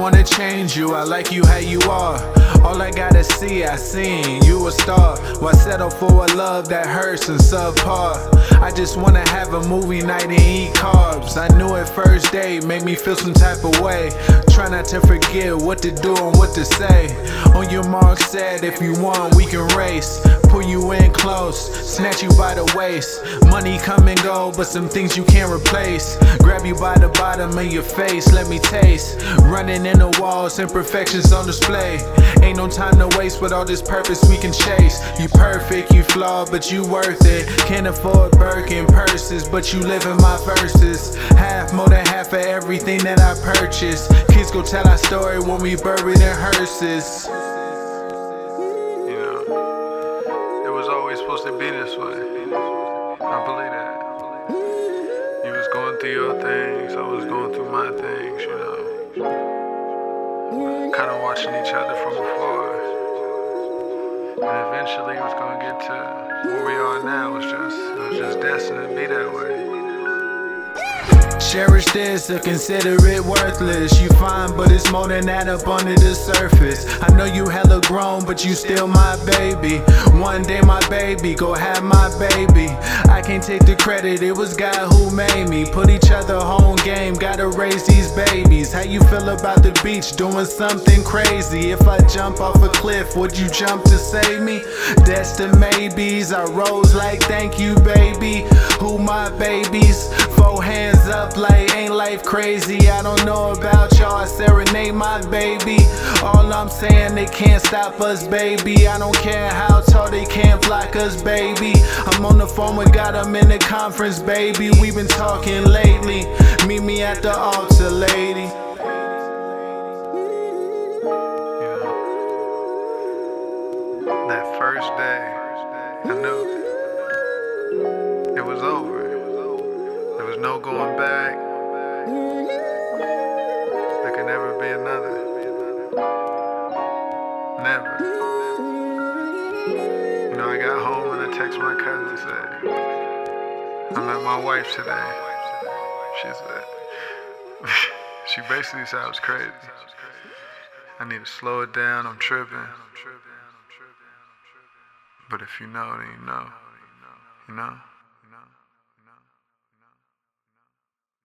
wanna change you, I like you how you are. All I gotta see, I seen you a star. Why settle for a love that hurts and subpar? I just wanna have a movie night and eat carbs. I knew it first day, made me feel some type of way. Try not to forget what to do and what to say. On your mark, said if you want, we can race. Pull you in close, snatch you by the waist. Money come and go, but some things you can't replace. Grab you by the bottom of your face, let me taste. Running in the walls, imperfections on display. Ain't no time to waste with all this purpose we can chase. You perfect, you flawed, but you worth it. Can't afford Birkin purses, but you live in my verses. Half, more than half of everything that I purchase. Kids go tell our story when we buried in hearses. Supposed to be this way. I believe that. You was going through your things, I was going through my things, you know. Kind of watching each other from afar. And eventually it was gonna get to where we are now. It was just, it was just destined to be that way. Cherish this or consider it worthless. You fine, but it's more than that up under the surface. I know you hella grown, but you still my baby. One day, my baby, go have my baby. I can't take the credit, it was God who made me. Put each other home game, gotta raise these babies. How you feel about the beach, doing something crazy? If I jump off a cliff, would you jump to save me? That's the maybes, I rose like thank you, baby. Who my babies? Hands up like ain't life crazy. I don't know about y'all, I serenade my baby. All I'm saying, they can't stop us, baby. I don't care how tall they can't block us, baby. I'm on the phone with God, I'm in the conference, baby. We've been talking lately. Meet me at the altar, lady. That first day, I knew it was over. No going back. There could never be another. Never. You know, I got home and I text my cousin and said, I met my wife today. She said, she basically said I was crazy. I need to slow it down, I'm tripping. But if you know, then you know. You know?